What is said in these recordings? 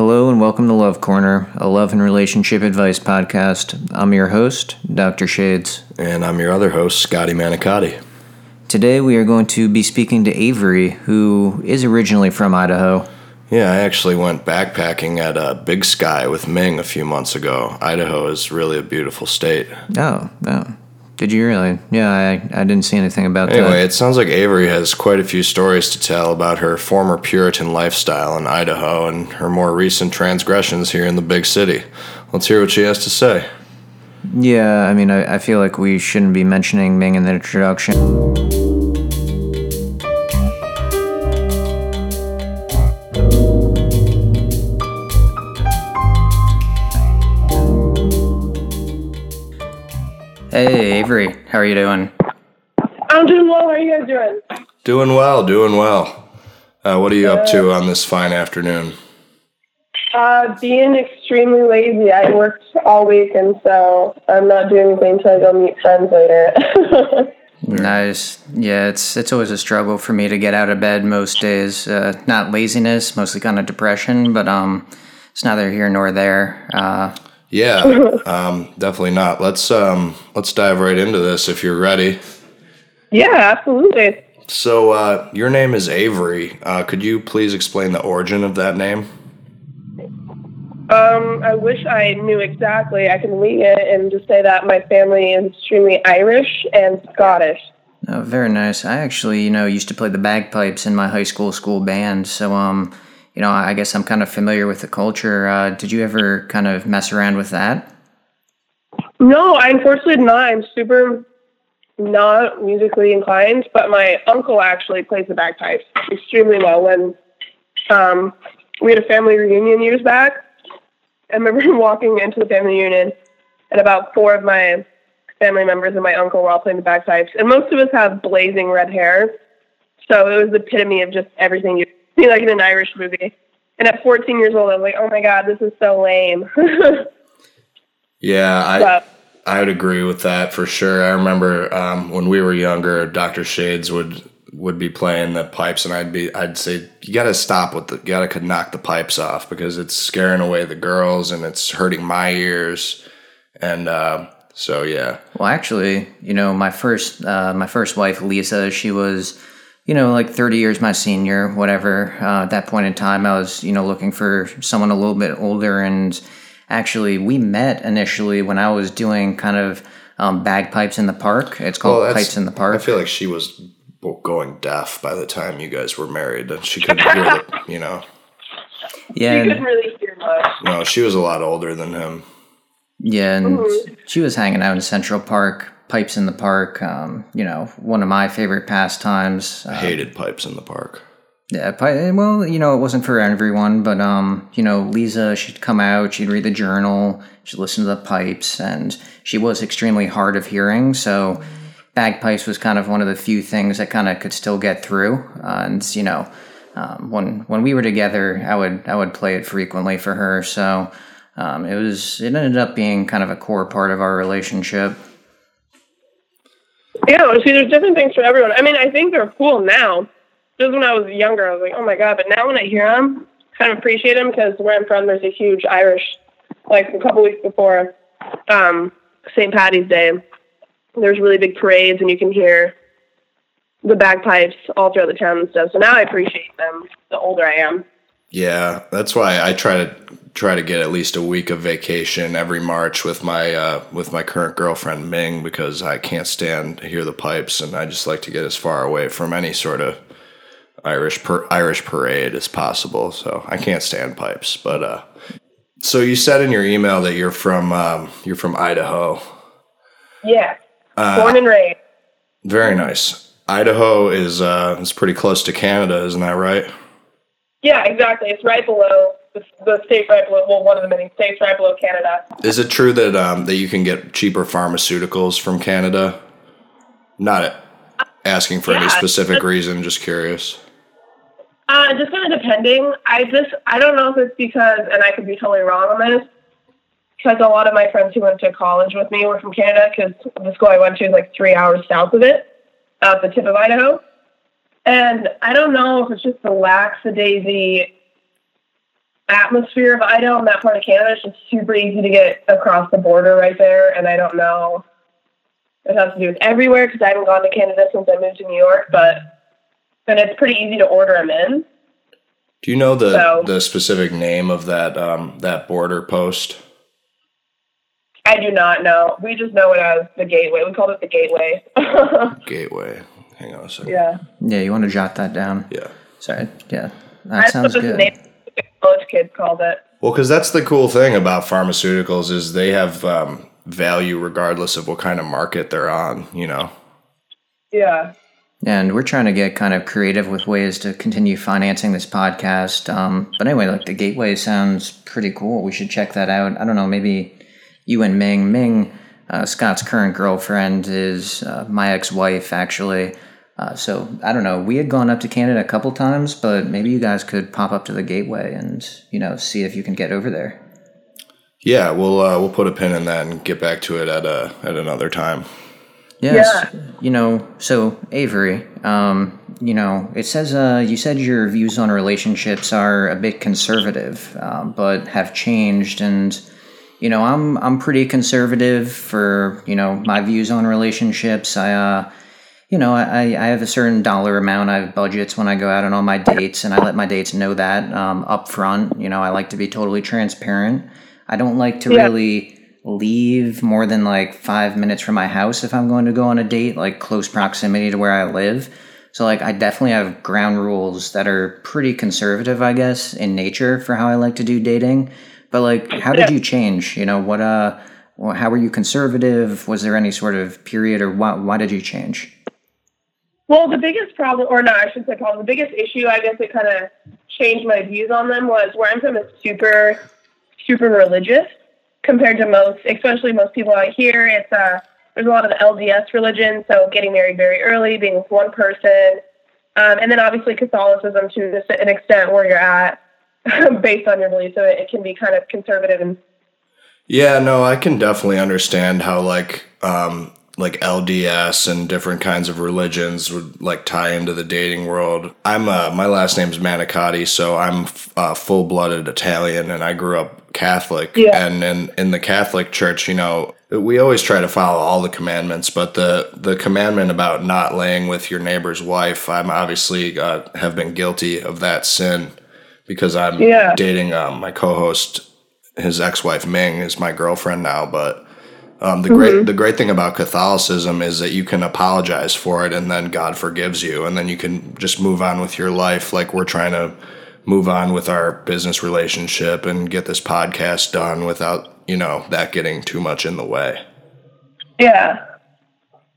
Hello and welcome to Love Corner, a love and relationship advice podcast. I'm your host, Dr. Shades. And I'm your other host, Scotty Manicotti. Today we are going to be speaking to Avery, who is originally from Idaho. Yeah, I actually went backpacking at uh, Big Sky with Ming a few months ago. Idaho is really a beautiful state. Oh, oh. Did you really? Yeah, I, I didn't see anything about Anyway, that. Anyway, it sounds like Avery has quite a few stories to tell about her former Puritan lifestyle in Idaho and her more recent transgressions here in the big city. Let's hear what she has to say. Yeah, I mean, I, I feel like we shouldn't be mentioning Ming in the introduction. Hey, Avery, how are you doing? I'm doing well. How are you guys doing? Doing well, doing well. Uh, what are you up to on this fine afternoon? Uh, being extremely lazy. I worked all week, and so I'm not doing anything until I go meet friends later. Nice. Yeah, it's it's always a struggle for me to get out of bed most days. Uh, not laziness, mostly kind of depression, but um, it's neither here nor there. Uh, Yeah, um, definitely not. Let's um, let's dive right into this if you're ready. yeah, absolutely. So, uh, your name is Avery. Uh, could you please explain the origin of that name? Um, I wish I knew exactly. I can wing it and just say that my family is extremely Irish and Scottish. oh, very nice. I actually, you know, used to play the bagpipes in my high school school band, so um, you know, I guess I'm kind of familiar with the culture. Uh, did you ever kind of mess around with that? No, I unfortunately did not. I'm super not musically inclined, but my uncle actually plays the bagpipes extremely well. When um, we had a family reunion years back, I remember walking into the family reunion, and about four of my family members and my uncle were all playing the bagpipes, and most of us have blazing red hair, so it was the epitome of just everything you see like in an Irish movie. And at 14 years old, I was like, "Oh my god, this is so lame." Yeah, I but I would agree with that for sure. I remember um, when we were younger, Doctor Shades would would be playing the pipes, and I'd be I'd say you got to stop with the you got to knock the pipes off because it's scaring away the girls and it's hurting my ears, and uh, so yeah, Well, actually, you know, my first uh, my first wife, Lisa, she was, you know, like 30 years my senior, whatever. Uh, at that point in time, I was, you know, looking for someone a little bit older. And actually, we met initially when I was doing kind of um, bagpipes in the park. It's called that's- Pipes in the Park. I feel like she was going deaf by the time you guys were married, and she couldn't hear the, you know. yeah, you and- couldn't really hear much. No, she was a lot older than him. Yeah, and Mhm. she was hanging out in Central Park, pipes in the park. Um, you know, one of my favorite pastimes. I Uh, hated pipes in the park. Yeah, pi- well, you know, it wasn't for everyone, but um, you know, Lisa, she'd come out, she'd read the journal, she'd listen to the pipes, and she was extremely hard of hearing, so bagpipes was kind of one of the few things that kind of could still get through. Uh, and you know, um, when when we were together, I would I would play it frequently for her, so um, it was it ended up being kind of a core part of our relationship. Yeah, see, there's different things for everyone. I mean, I think they're cool now. Just when I was younger, I was like, oh my god. But now when I hear them, kind of appreciate them because where I'm from, there's a huge Irish. Like a couple weeks before um, St. Patty's Day, there's really big parades, and you can hear the bagpipes all throughout the town and stuff. So now I appreciate them. The older I am. Yeah, that's why I try to try to get at least a week of vacation every March with my uh, with my current girlfriend Ming because I can't stand to hear the pipes and I just like to get as far away from any sort of Irish per- Irish parade as possible. So I can't stand pipes. But uh, so you said in your email that you're from um, you're from Idaho. Yeah, Uh, born and raised. very nice. Idaho is uh, is pretty close to Canada, isn't that right? Yeah, exactly. It's right below the, the state right below. Well, one of the many states right below Canada. Is it true that um, that you can get cheaper pharmaceuticals from Canada? Not asking for any Yeah, specific reason, just curious. Uh, just kind of depending. I just I don't know if it's because, and I could be totally wrong on this, because a lot of my friends who went to college with me were from Canada. Because the school I went to is like three hours south of it, at the tip of Idaho. And I don't know if it's just the lackadaisy atmosphere of Idaho and that part of Canada. It's just super easy to get across the border right there, and I don't know it has to do with everywhere because I haven't gone to Canada since I moved to New York, but and it's pretty easy to order them in. Do you know the So- the specific name of that um, that border post? I do not know. We just know it as the gateway. We called it the gateway. Gateway. Hang on a second. yeah. Yeah, you want to jot that down? Yeah. Sorry. Yeah, that That's sounds what the good. Name college kids called it. Well, because that's the cool thing about pharmaceuticals is they have um, value regardless of what kind of market they're on. You know. Yeah. And we're trying to get kind of creative with ways to continue financing this podcast. Um, but anyway, like the gateway sounds pretty cool. We should check that out. I don't know, maybe you and Ming. Ming, uh, Scott's current girlfriend, is uh, my ex wife, actually. Uh, so I don't know. We had gone up to Canada a couple times, but maybe you guys could pop up to the gateway and you know see if you can get over there. Yeah, we'll uh, we'll put a pin in that and get back to it at a at another time. Yes. You know, so Avery, um, you know, it says uh, you said your views on relationships are a bit conservative, um, but have changed, and you know, I'm I'm pretty conservative for you know my views on relationships. I, uh, you know, I I have a certain dollar amount. I have budgets when I go out on all my dates, and I let my dates know that um, up front. You know, I like to be totally transparent. I don't like to Yeah. really leave more than like five minutes from my house if I'm going to go on a date, like close proximity to where I live. So like I definitely have ground rules that are pretty conservative, I guess, in nature for how I like to do dating. But like, how did Yeah. you change? You know, what uh, how were you conservative? Was there any sort of period, or why why did you change? Well, the biggest problem, or no, I should say problem, the biggest issue, I guess it kind of changed my views on them was where I'm from is super, super religious compared to most, especially most people out here. It's uh, there's a lot of LDS religion, so getting married very early, being with one person, um, and then obviously Catholicism to an extent where you're at based on your beliefs. So it, it can be kind of conservative and Yeah, no, I can definitely understand how like um like LDS and different kinds of religions would like tie into the dating world. I'm uh my last name's Manicotti, so I'm uh, full-blooded Italian and I grew up Catholic Yeah. and in in the Catholic church, you know, we always try to follow all the commandments, but the the commandment about not laying with your neighbor's wife, I'm obviously uh, have been guilty of that sin because I'm Yeah. dating um, my co-host his ex-wife Ming is my girlfriend now, but um, the great the great thing about Catholicism is that you can apologize for it and then God forgives you and then you can just move on with your life like we're trying to move on with our business relationship and get this podcast done without, you know, that getting too much in the way. yeah,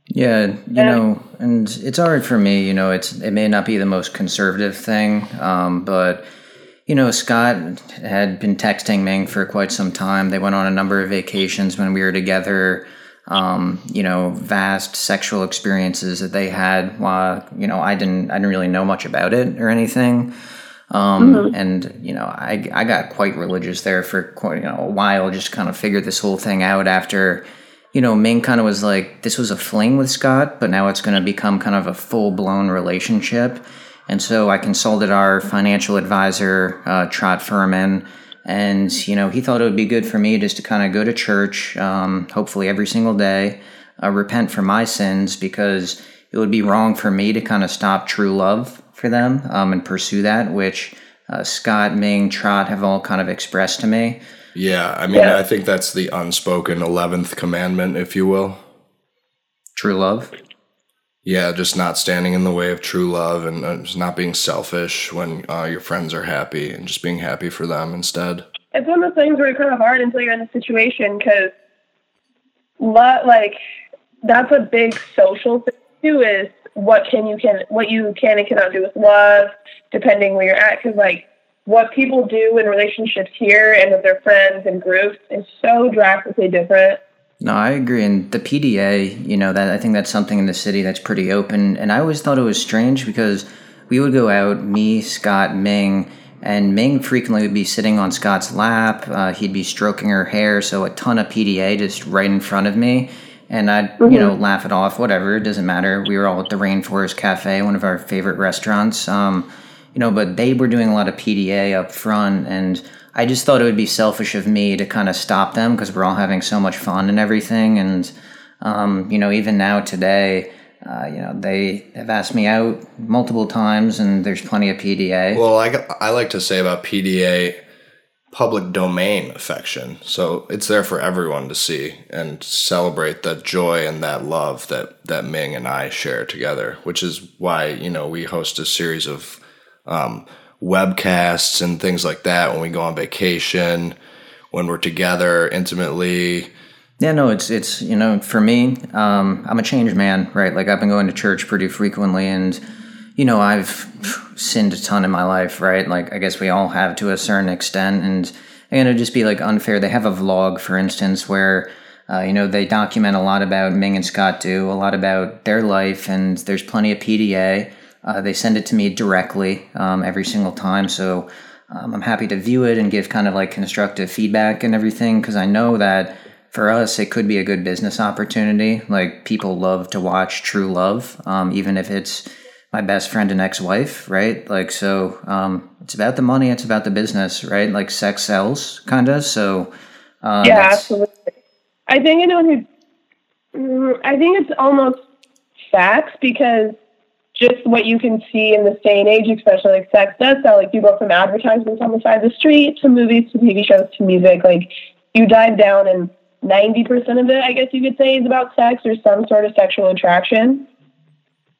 Yeah, you Yeah. know, and it's hard for me. You know, it's it may not be the most conservative thing, um, but you know, Scott had been texting Ming for quite some time. They went on a number of vacations when we were together. Um, you know, vast sexual experiences that they had. While you know, I didn't, I didn't really know much about it or anything. Um, And you know, I I got quite religious there for quite you know a while. Just kind of figured this whole thing out after you know, Ming kind of was like, this was a fling with Scott, but now it's going to become kind of a full blown relationship. And so I consulted our financial advisor, uh, Trot Furman, and, you know, he thought it would be good for me just to kind of go to church, um, hopefully every single day, uh, repent for my sins, because it would be wrong for me to kind of stop true love for them um, and pursue that, which uh, Scott, Ming, Trot have all kind of expressed to me. Yeah, I mean, Yeah. I think that's the unspoken 11th commandment, if you will. True love. Yeah, just not standing in the way of true love and uh, just not being selfish when uh, your friends are happy and just being happy for them instead. it's one of those things where it's kind of hard until you're in the situation because like that's a big social thing too is what can you can what you can and cannot do with love depending where you're at because like what people do in relationships here and with their friends and groups is so drastically different No, I agree. And the PDA, you know, that I think that's something in the city that's pretty open. And I always thought it was strange because we would go out, me, Scott, Ming, and Ming frequently would be sitting on Scott's lap. Uh, he'd be stroking her hair, so a ton of PDA just right in front of me. And I'd, you know, laugh it off, whatever, it doesn't matter. We were all at the Rainforest Cafe, one of our favorite restaurants. Um, you know, but they were doing a lot of PDA up front, and I just thought it would be selfish of me to kind of stop them because we're all having so much fun and everything. And, um, you know, even now today, uh, you know, they have asked me out multiple times and there's plenty of PDA. Well, I, I like to say about PDA public domain affection. So it's there for everyone to see and celebrate that joy and that love that, that Ming and I share together, which is why, you know, we host a series of um, webcasts and things like that when we go on vacation, when we're together intimately. Yeah, no, it's it's you know for me, um, I'm a changed man, right? Like I've been going to church pretty frequently, and you know I've sinned a ton in my life, right? Like I guess we all have to a certain extent, and and it'd just be like unfair. They have a vlog, for instance, where. Uh, you know, they document a lot about Ming and Scott do, a lot about their life, and there's plenty of PDA. Uh, they send it to me directly um, every single time. So um, I'm happy to view it and give kind of like constructive feedback and everything because I know that for us, it could be a good business opportunity. Like people love to watch True Love, um, even if it's my best friend and ex-wife, right? Like so, um, it's about the money, it's about the business, right? Like sex sells, kind of. So um, yeah, absolutely. I think anyone who, I think it's almost facts because just what you can see in this day and age, especially like sex does sell. Like you go from advertisements on the side of the street to movies to TV shows to music. Like you dive down and 90% of it, I guess you could say, is about sex or some sort of sexual attraction.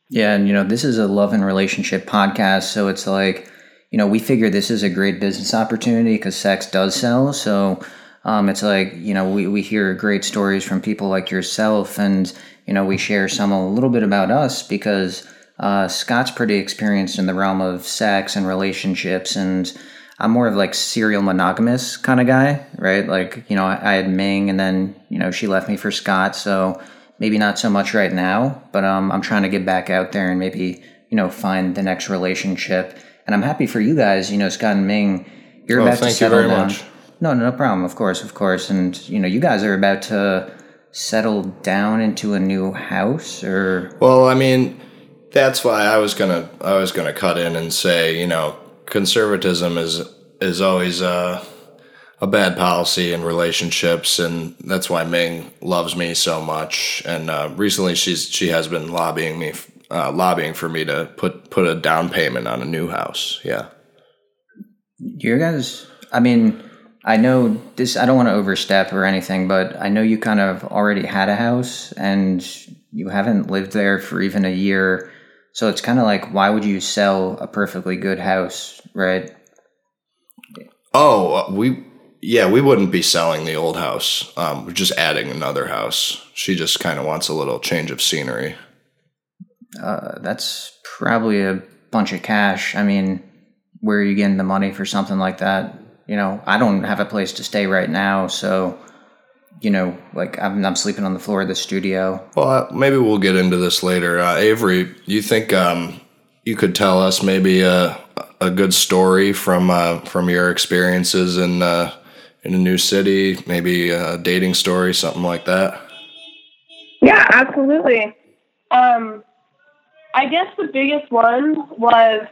Yeah. And, you know, this is a love and relationship podcast. So it's like, you know, we figure this is a great business opportunity because sex does sell. So, um, it's like, you know, we, we hear great stories from people like yourself and, you know, we share some a little bit about us because uh, Scott's pretty experienced in the realm of sex and relationships, and I'm more of like serial monogamous kind of guy, right? Like, you know, I, had Ming, and then you know she left me for Scott, so maybe not so much right now, but um, I'm trying to get back out there and maybe you know find the next relationship. And I'm happy for you guys, you know, Scott and Ming. You're oh, about to settle you down. Much. No, no problem. Of course, of course, and you know, you guys are about to settle down into a new house, or well, I mean that's why I was gonna I was gonna cut in and say you know conservatism is is always a, a bad policy in relationships, and that's why Ming loves me so much. And uh, recently, she's she has been lobbying me uh, lobbying for me to put put a down payment on a new house. Yeah, you guys. I mean, I know this. I don't want to overstep or anything, but I know you kind of already had a house and you haven't lived there for even a year so it's kind of like, why would you sell a perfectly good house, right? Oh, uh, we yeah, we wouldn't be selling the old house. Um, we're just adding another house. She just kind of wants a little change of scenery. Uh, that's probably a bunch of cash. I mean, where are you getting the money for something like that? You know, I don't have a place to stay right now, so you know, like I'm, I'm sleeping on the floor of the studio. Well, uh, maybe we'll get into this later. Uh, Avery, you think um, you could tell us maybe a, a good story from uh, from your experiences in uh, in a new city, maybe a dating story, something like that? Yeah, absolutely. Um, I guess the biggest one was,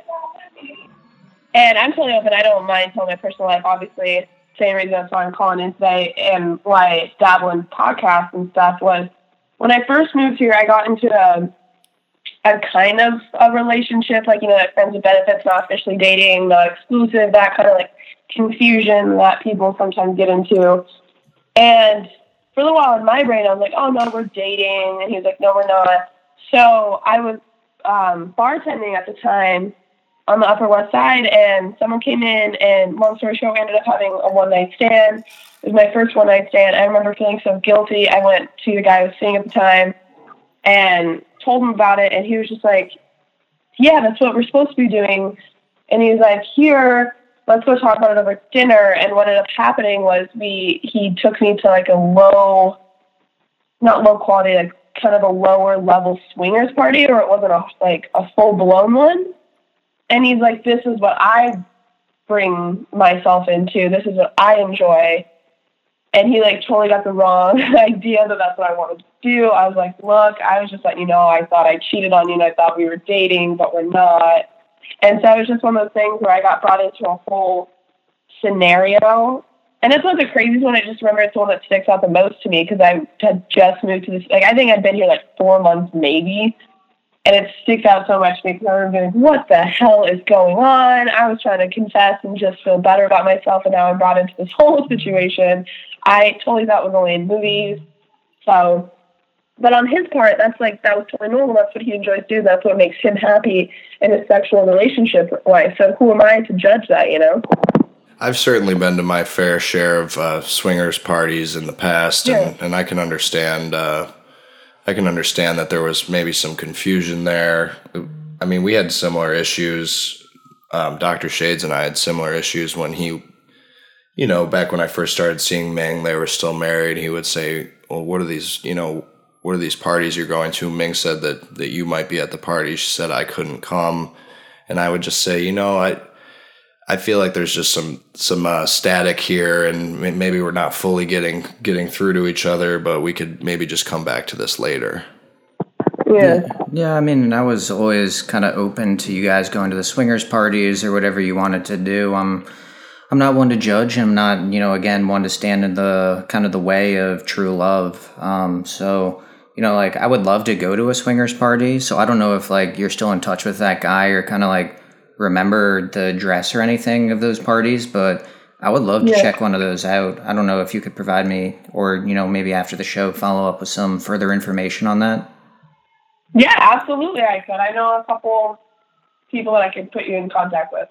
and I'm totally open. I don't mind telling my personal life, obviously same reason that's why I'm calling in today and why I dabble in podcasts and stuff was when I first moved here, I got into a, a kind of a relationship, like, you know, like friends with benefits, not officially dating, not exclusive, that kind of like confusion that people sometimes get into. And for a little while in my brain, I was like, oh no, we're dating. And he was like, no, we're not. So I was um, bartending at the time on the Upper West Side, and someone came in, and long story short, we ended up having a one night stand. It was my first one night stand. I remember feeling so guilty. I went to the guy I was seeing at the time and told him about it, and he was just like, "Yeah, that's what we're supposed to be doing." And he was like, "Here, let's go talk about it over dinner." And what ended up happening was we he took me to like a low, not low quality, like kind of a lower level swingers party, or it wasn't a like a full blown one and he's like, this is what I bring myself into. This is what I enjoy. And he like totally got the wrong idea that that's what I wanted to do. I was like, look, I was just letting you know, I thought I cheated on you and I thought we were dating, but we're not. And so it was just one of those things where I got brought into a whole scenario, and it's not the craziest one. I just remember it's the one that sticks out the most to me because I had just moved to this. Like I think I'd been here like four months maybe, and it sticks out so much to me because I remember being, "What the hell is going on?" I was trying to confess and just feel better about myself, and now I'm brought into this whole situation. I totally thought it was only in movies, so but on his part, that's like that was totally normal. That's what he enjoys doing. That's what makes him happy in his sexual relationship life. So who am I to judge that? You know. I've certainly been to my fair share of uh, swingers parties in the past, Yeah. and, and I can understand. Uh, I can understand that there was maybe some confusion there. I mean, we had similar issues. Um, Doctor Shades and I had similar issues when he, you know, back when I first started seeing Ming, they were still married. He would say, "Well, what are these? You know, what are these parties you're going to?" Ming said that that you might be at the party. She said I couldn't come, and I would just say, you know, I. I feel like there's just some some uh, static here, and maybe we're not fully getting getting through to each other. But we could maybe just come back to this later. Yeah. Yeah, I mean, I was always kind of open to you guys going to the swingers parties or whatever you wanted to do. I'm, I'm not one to judge. I'm not, you know, again, one to stand in the kind of the way of true love. Um, so, you know, like I would love to go to a swingers party. So I don't know if like you're still in touch with that guy or kind of like remember the dress or anything of those parties, but I would love to Yeah. check one of those out. I don't know if you could provide me or, you know, maybe after the show follow up with some further information on that. Yeah, absolutely. I could. I know a couple people that I could put you in contact with.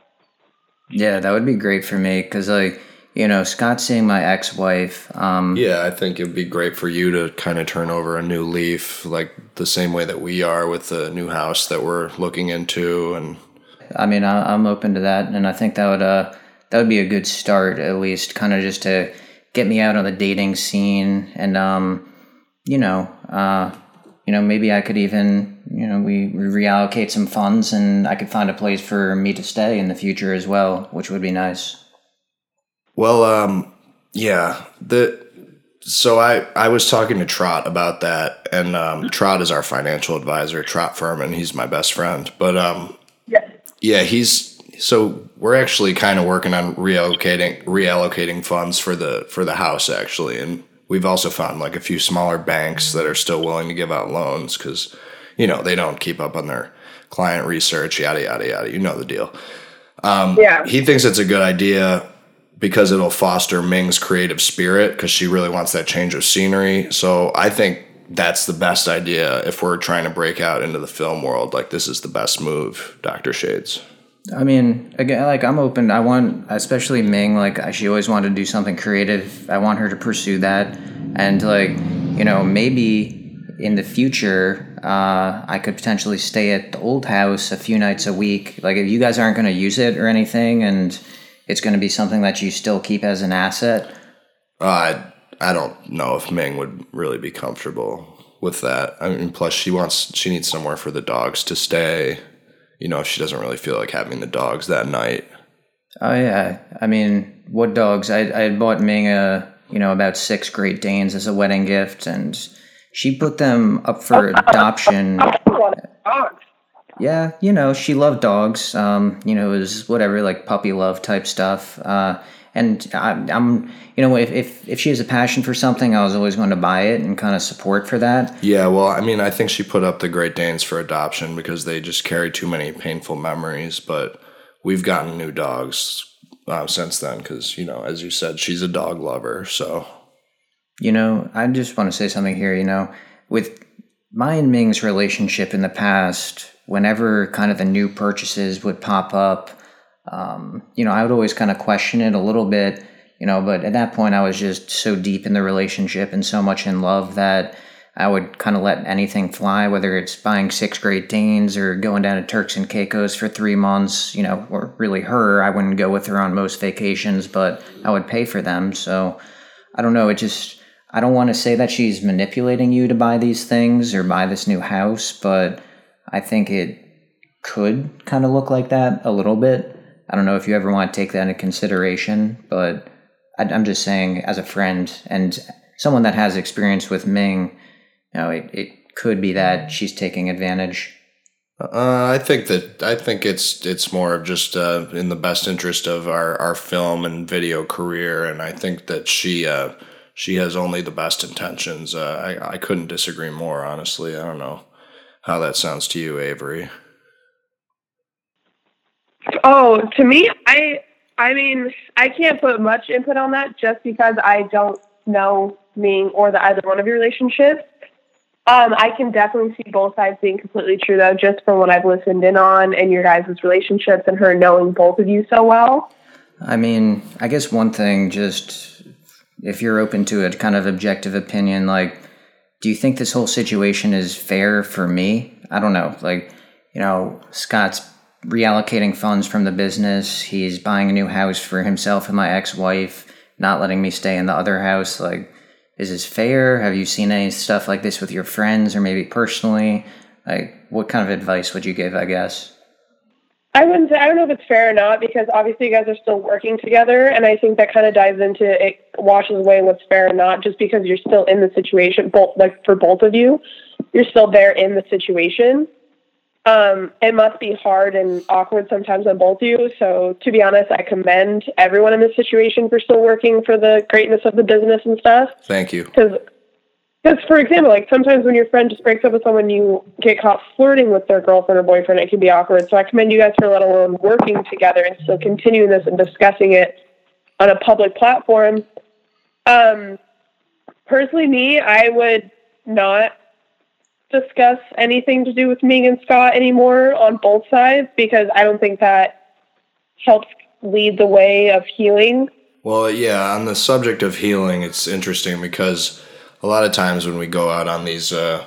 Yeah, that would be great for me because, like, you know, Scott seeing my ex-wife. Um, Yeah, I think it'd be great for you to kind of turn over a new leaf, like the same way that we are with the new house that we're looking into. And I mean, I, I'm open to that, and I think that would uh that would be a good start, at least, kind of just to get me out on the dating scene, and um, you know, uh, you know, maybe I could even, you know, we, we reallocate some funds, and I could find a place for me to stay in the future as well, which would be nice. well, um, yeah, the so I I was talking to Trot about that, and um, Trot is our financial advisor, Trot Furman. He's my best friend, but um, Yeah. He's so we're actually kind of working on reallocating reallocating funds for the for the house actually, and we've also found like a few smaller banks that are still willing to give out loans because you know they don't keep up on their client research, yada yada yada. You know the deal. Um, Yeah. He thinks it's a good idea because it'll foster Ming's creative spirit because she really wants that change of scenery. So I think that's the best idea if we're trying to break out into the film world. Like this is the best move, Doctor Shades. I mean, again, like I'm open. I want, especially Ming, like she always wanted to do something creative. I want her to pursue that, and like you know, maybe in the future, uh, I could potentially stay at the old house a few nights a week. Like if you guys aren't going to use it or anything, and it's going to be something that you still keep as an asset. Uh, I don't know if Ming would really be comfortable with that. I mean, plus she wants she needs somewhere for the dogs to stay. You know, if she doesn't really feel like having the dogs that night. Oh yeah, I mean, what dogs? I I bought Ming a you know about six Great Danes as a wedding gift, and she put them up for adoption. Yeah, you know, she loved dogs. Um, you know, it was whatever like puppy love type stuff. Uh, and I, I'm, you know, if, if if she has a passion for something, I was always going to buy it and kind of support for that. Yeah, well, I mean, I think she put up the Great Danes for adoption because they just carry too many painful memories. But we've gotten new dogs uh, since then because, you know, as you said, she's a dog lover. So You know, I just want to say something here. You know, with my and Ming's relationship in the past, whenever kind of the new purchases would pop up, um, you know, I would always kind of question it a little bit, you know, but at that point I was just so deep in the relationship and so much in love that I would kind of let anything fly, whether it's buying six Great Danes or going down to Turks and Caicos for three months, you know, or really her. I wouldn't go with her on most vacations, but I would pay for them. So I don't know. It just, I don't want to say that she's manipulating you to buy these things or buy this new house, but I think it could kind of look like that a little bit. I don't know if you ever want to take that into consideration, but I'm just saying, as a friend and someone that has experience with Ming, you know, it, it could be that she's taking advantage. Uh, I think that I think it's it's more of just uh, in the best interest of our, our film and video career, and I think that she uh, she has only the best intentions. Uh, I I couldn't disagree more. Honestly, I don't know how that sounds to you, Avery. Oh, to me, I I mean, I can't put much input on that just because I don't know me or the either one of your relationships. Um, I can definitely see both sides being completely true, though, just from what I've listened in on and your guys' relationships and her knowing both of you so well. I mean, I guess one thing, just if you're open to a kind of objective opinion, like, do you think this whole situation is fair for me? I don't know. Like, you know, Scott's reallocating funds from the business. He's buying a new house for himself and my ex wife, not letting me stay in the other house. Like, is this fair? Have you seen any stuff like this with your friends or maybe personally? Like, what kind of advice would you give, I guess? I wouldn't say, I don't know if it's fair or not because obviously you guys are still working together. And I think that kind of dives into it washes away what's fair or not just because you're still in the situation, both like for both of you, you're still there in the situation um, it must be hard and awkward sometimes on both of you. So to be honest, I commend everyone in this situation for still working for the greatness of the business and stuff. Thank you. Because, for example, like sometimes when your friend just breaks up with someone, you get caught flirting with their girlfriend or boyfriend. It can be awkward. So I commend you guys for let alone working together and still continuing this and discussing it on a public platform. Um, personally, me, I would not discuss anything to do with Ming and Scott anymore on both sides because I don't think that helps lead the way of healing. Well, yeah, on the subject of healing, it's interesting because a lot of times when we go out on these uh,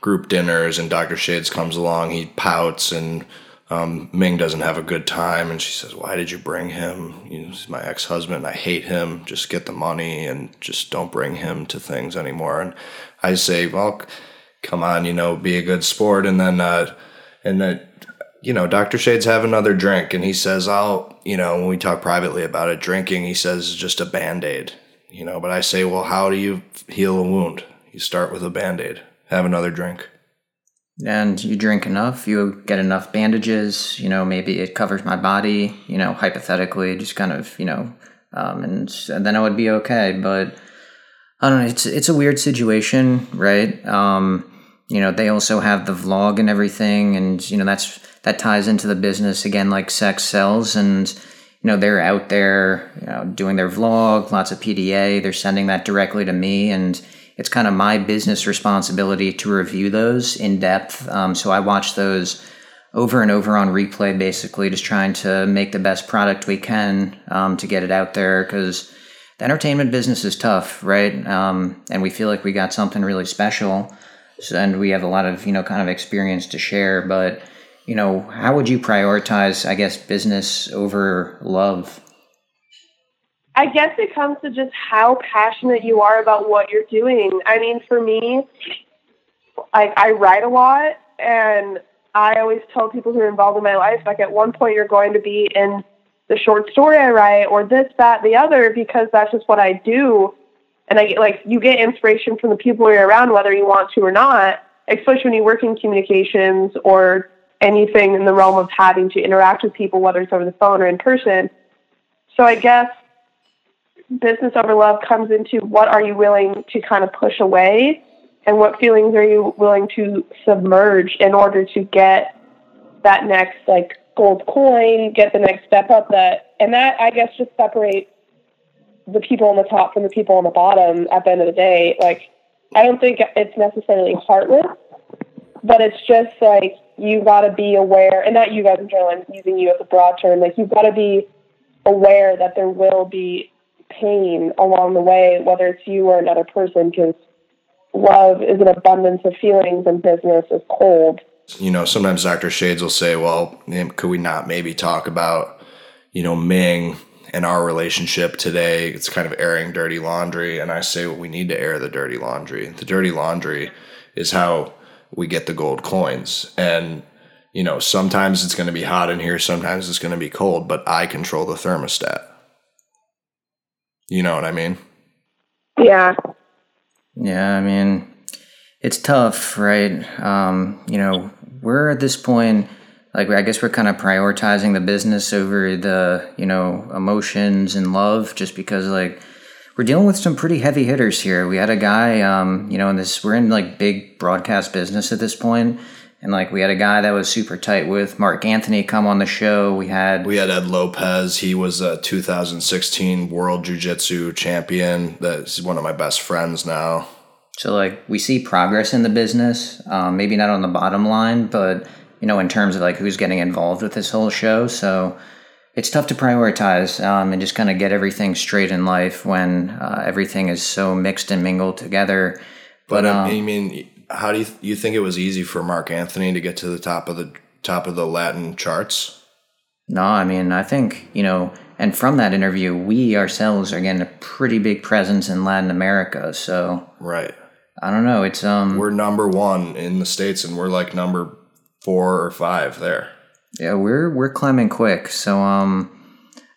group dinners and Dr. Shades comes along, he pouts and um, Ming doesn't have a good time, and she says, "Why did you bring him? He's my ex-husband. I hate him. Just get the money and just don't bring him to things anymore." And I say, "Well, come on, you know, be a good sport. And then, uh, and then, you know, Dr. Shades have another drink and he says, I'll, you know, when we talk privately about it, drinking, he says, just a band aid, you know, but I say, well, how do you heal a wound? You start with a band aid, have another drink. And you drink enough, you get enough bandages, you know, maybe it covers my body, you know, hypothetically, just kind of, you know, um, and, and then I would be okay. But I don't know, it's, it's a weird situation, right? Um, you know they also have the vlog and everything and you know that's that ties into the business again like sex sells and you know they're out there you know doing their vlog lots of pda they're sending that directly to me and it's kind of my business responsibility to review those in depth um, so i watch those over and over on replay basically just trying to make the best product we can um, to get it out there because the entertainment business is tough right? Um, and we feel like we got something really special and we have a lot of you know kind of experience to share but you know how would you prioritize i guess business over love? I guess it comes to just how passionate you are about what you're doing. I mean for me i write a lot and i always tell people who are involved in my life like at one point you're going to be in the short story i write or this that the other because that's just what i do and I get like you get inspiration from the people you're around, whether you want to or not. Especially when you work in communications or anything in the realm of having to interact with people, whether it's over the phone or in person. So I guess business over love comes into what are you willing to kind of push away and what feelings are you willing to submerge in order to get that next like gold coin, get the next step up that and that I guess just separates the people on the top from the people on the bottom at the end of the day. Like, I don't think it's necessarily heartless, but it's just like you got to be aware, and not you guys in general, I'm using you as a broad term. Like, you've got to be aware that there will be pain along the way, whether it's you or another person, because love is an abundance of feelings and business is cold. You know, sometimes Dr. Shades will say, well, eh, could we not maybe talk about, you know, Ming in our relationship today, it's kind of airing dirty laundry. And I say, well, we need to air the dirty laundry. The dirty laundry is how we get the gold coins. And, you know, sometimes it's going to be hot in here, sometimes it's going to be cold, but I control the thermostat. You know what I mean? Yeah. Yeah, I mean, it's tough, right? Um, you know, we're at this point like I guess we're kind of prioritizing the business over the you know emotions and love, just because like we're dealing with some pretty heavy hitters here. We had a guy, um, you know, in this we're in like big broadcast business at this point, and like we had a guy that was super tight with Marc Anthony come on the show. We had We had Ed Lopez. He was a 2016 World Jiu Jitsu champion. That's one of my best friends now. so like we see progress in the business, um, maybe not on the bottom line, but you know in terms of like who's getting involved with this whole show. So it's tough to prioritize um, and just kind of get everything straight in life when uh, everything is so mixed and mingled together. But, But, um, um, I mean, how do you you think it was easy for Marc Anthony to get to the top of the top of the Latin charts? No, I mean, I think, you know, and from that interview, we ourselves are getting a pretty big presence in Latin America. So Right. I don't know. It's, um, We're number one in the states, and we're like number four or five there. yeah, we're, we're climbing quick. So, um,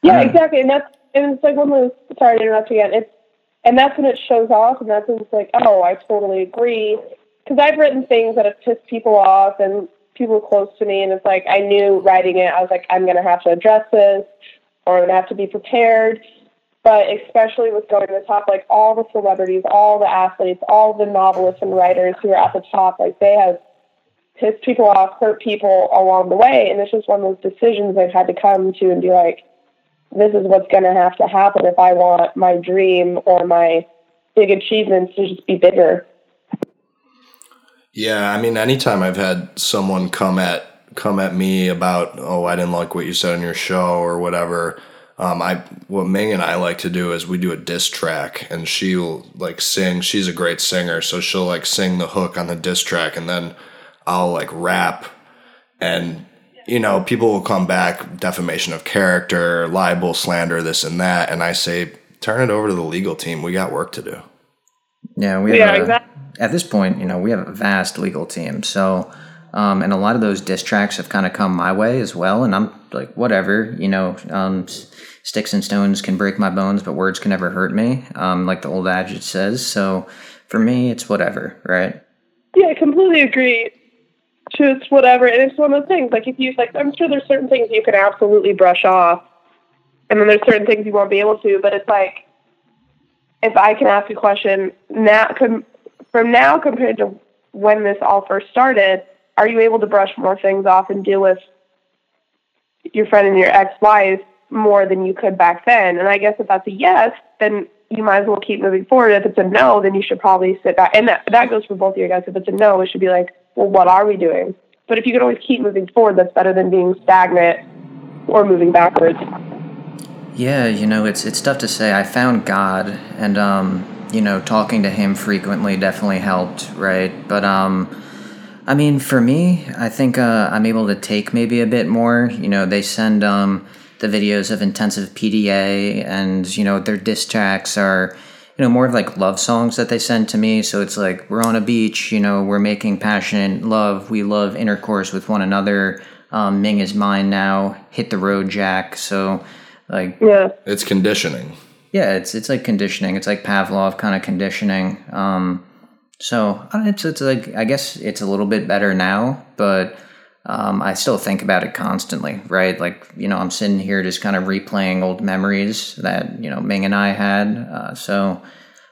Yeah, Um, exactly. And that's and it's like one of those sorry to interrupt again. It's and that's when it shows off and that's when it's like, oh, I totally agree. Because I've written things that have pissed people off and people close to me and it's like I knew writing it, I was like, I'm gonna have to address this or I'm gonna have to be prepared. But especially with going to the top, like all the celebrities, all the athletes, all the novelists and writers who are at the top, like they have pissed people off, hurt people along the way. And it's just one of those decisions I've had to come to and be like, this is what's going to have to happen if I want my dream or my big achievements to just be bigger. Yeah, I mean, anytime I've had someone come at come at me about, oh, I didn't like what you said on your show or whatever. Um, I what Ming and I like to do is we do a diss track, and she'll like sing. She's a great singer, so she'll like sing the hook on the diss track, and then I'll like rap, and you know, people will come back defamation of character, libel, slander, this and that, and I say, turn it over to the legal team. We got work to do. yeah, we have Yeah, a- exactly. at this point, you know, we have a vast legal team. So, um, and a lot of those diss tracks have kind of come my way as well. And I'm like, whatever, you know, um, sticks and stones can break my bones, but words can never hurt me, um, like the old adage says. So for me, it's whatever, right? Yeah, I completely agree. Just whatever. And it's one of those things, like if you, like, I'm sure there's certain things you can absolutely brush off. And then there's certain things you won't be able to. But it's like, if I can ask a question now, com- from now compared to when this all first started, are you able to brush more things off and deal with your friend and your ex-wife more than you could back then? And I guess if that's a yes, then you might as well keep moving forward. If it's a no, then you should probably sit back. And that, that goes for both of you guys. If it's a no, it should be like, well, what are we doing? But if you can always keep moving forward, that's better than being stagnant or moving backwards. Yeah, you know, it's it's tough to say. I found God, and um, you know, talking to Him frequently definitely helped, right? But um, I mean, for me, I think uh, I'm able to take maybe a bit more. You know, they send um the videos of intensive PDA, and you know, their diss tracks are you know more of like love songs that they send to me. So it's like we're on a beach, you know, we're making passionate love. We love intercourse with one another. Um, Ming is mine now. Hit the road, Jack. So like Yeah. It's conditioning. yeah, it's it's like conditioning. It's like Pavlov kind of conditioning. Um, so it's it's like I guess it's a little bit better now, but um, I still think about it constantly, right? Like you know, I'm sitting here just kind of replaying old memories that you know Ming and I had. Uh, so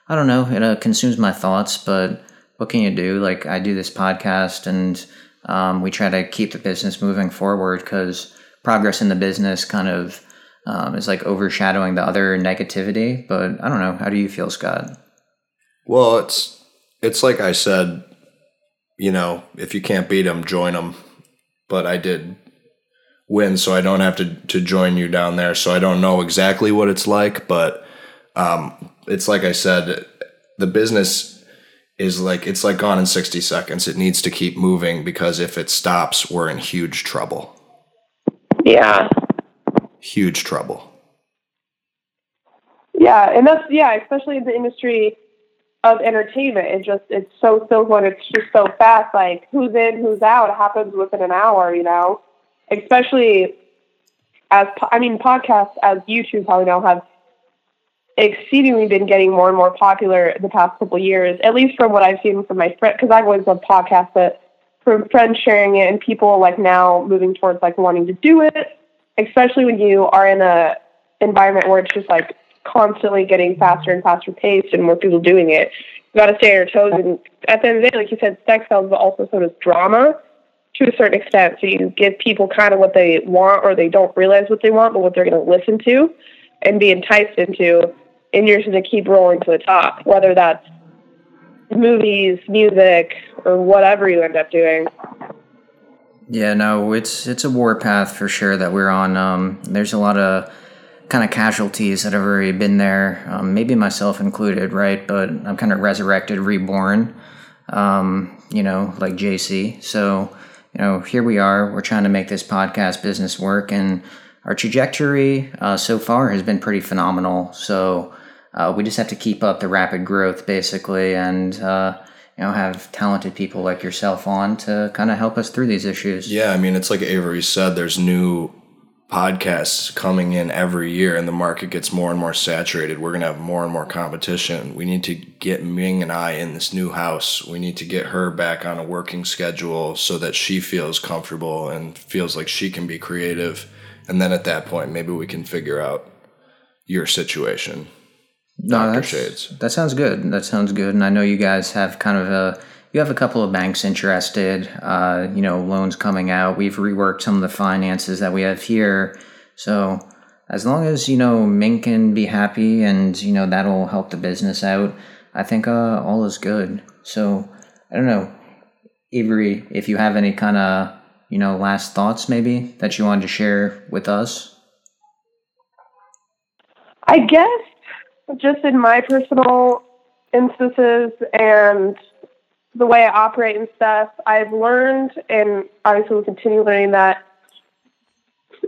I don't know, it uh, consumes my thoughts, but what can you do? Like I do this podcast, and um, we try to keep the business moving forward because progress in the business kind of um, is like overshadowing the other negativity. But I don't know. How do you feel, Scott? Well, it's it's like I said, you know, if you can't beat them, join them. But I did win, so I don't have to to join you down there. So I don't know exactly what it's like, but um, it's like I said, the business is like it's like gone in sixty seconds. It needs to keep moving because if it stops, we're in huge trouble. Yeah. Huge trouble. Yeah, and that's yeah, especially in the industry of entertainment. It just it's so fickle and it's just so fast. Like who's in, who's out happens within an hour. You know, especially as po- I mean, podcasts as YouTube probably now have exceedingly been getting more and more popular the past couple years. At least from what I've seen from my friend, because I've always loved podcasts, but from friends sharing it and people like now moving towards like wanting to do it, especially when you are in a environment where it's just like constantly getting faster and faster paced and more people doing it. You got to stay on your toes. And at the end of the day, like you said, sex sells, but also so does drama to a certain extent. So you give people kind of what they want or they don't realize what they want, but what they're going to listen to and be enticed into. And you're just going to keep rolling to the top, whether that's movies, music, or whatever you end up doing. Yeah, no, it's it's a warpath for sure that we're on. Um, there's a lot of kind of casualties that have already been there, um, maybe myself included, right? But I'm kind of resurrected, reborn, um, you know, like JC. So, you know, here we are. We're trying to make this podcast business work, and our trajectory uh, so far has been pretty phenomenal. So, uh, we just have to keep up the rapid growth, basically, and uh, you know have talented people like yourself on to kind of help us through these issues. Yeah, I mean, it's like Avery said. There's new podcasts coming in every year and the market gets more and more saturated we're going to have more and more competition we need to get ming and i in this new house we need to get her back on a working schedule so that she feels comfortable and feels like she can be creative and then at that point maybe we can figure out your situation no, Dr. Shades. That sounds good. That sounds good. And I know you guys have kind of a you have a couple of banks interested. Uh, you know, loans coming out. We've reworked some of the finances that we have here. So as long as you know Ming can be happy and you know that'll help the business out, I think uh, all is good. So I don't know, Avery, if you have any kind of you know last thoughts maybe that you wanted to share with us. I guess just in my personal instances and the way I operate and stuff, I've learned, and obviously will continue learning that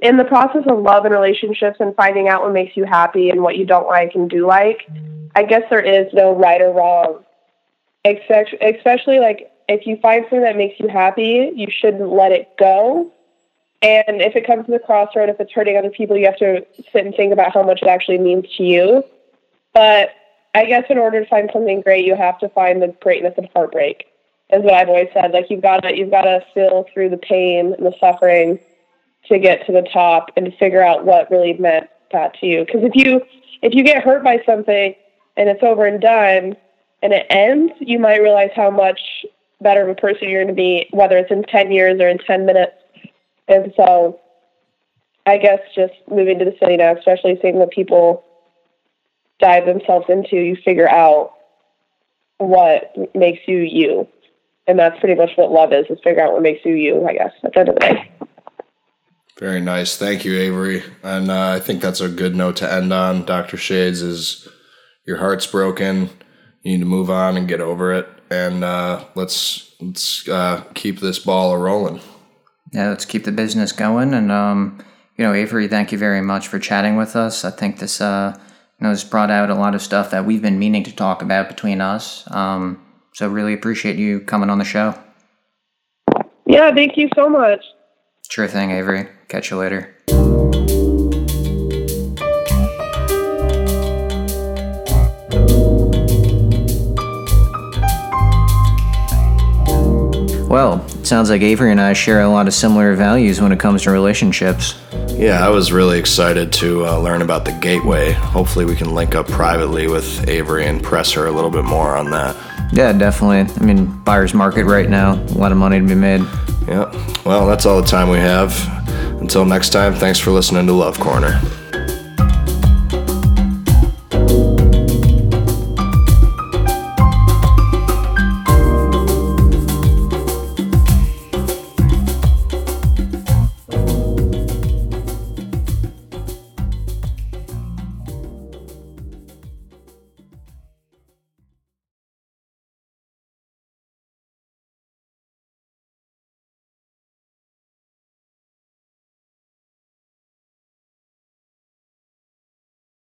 in the process of love and relationships and finding out what makes you happy and what you don't like and do like, I guess there is no right or wrong. Except, Especially like if you find something that makes you happy, you shouldn't let it go. And if it comes to the crossroad, if it's hurting other people, you have to sit and think about how much it actually means to you. But I guess in order to find something great, you have to find the greatness of heartbreak. Is what I've always said. Like you've got to you've got to feel through the pain and the suffering to get to the top and to figure out what really meant that to you. Because if you if you get hurt by something and it's over and done and it ends, you might realize how much better of a person you're going to be, whether it's in ten years or in ten minutes. And so, I guess just moving to the city now, especially seeing the people dive themselves into, you figure out what makes you you. And that's pretty much what love is, is figure out what makes you you, I guess, at the end of the day. Very nice. Thank you, Avery. And uh, I think that's a good note to end on. Dr. Shades is your heart's broken. You need to move on and get over it. And uh, let's let's uh, keep this ball a rolling. Yeah, let's keep the business going. And um, you know, Avery, thank you very much for chatting with us. I think this uh, you know, it's brought out a lot of stuff that we've been meaning to talk about between us. Um, so really appreciate you coming on the show. Yeah, thank you so much. Sure thing, Avery. Catch you later. Well, it sounds like Avery and I share a lot of similar values when it comes to relationships. Yeah, I was really excited to uh, learn about the gateway. Hopefully, we can link up privately with Avery and press her a little bit more on that. Yeah, definitely. I mean, buyer's market right now, a lot of money to be made. Yeah. Well, that's all the time we have. Until next time, thanks for listening to Love Corner.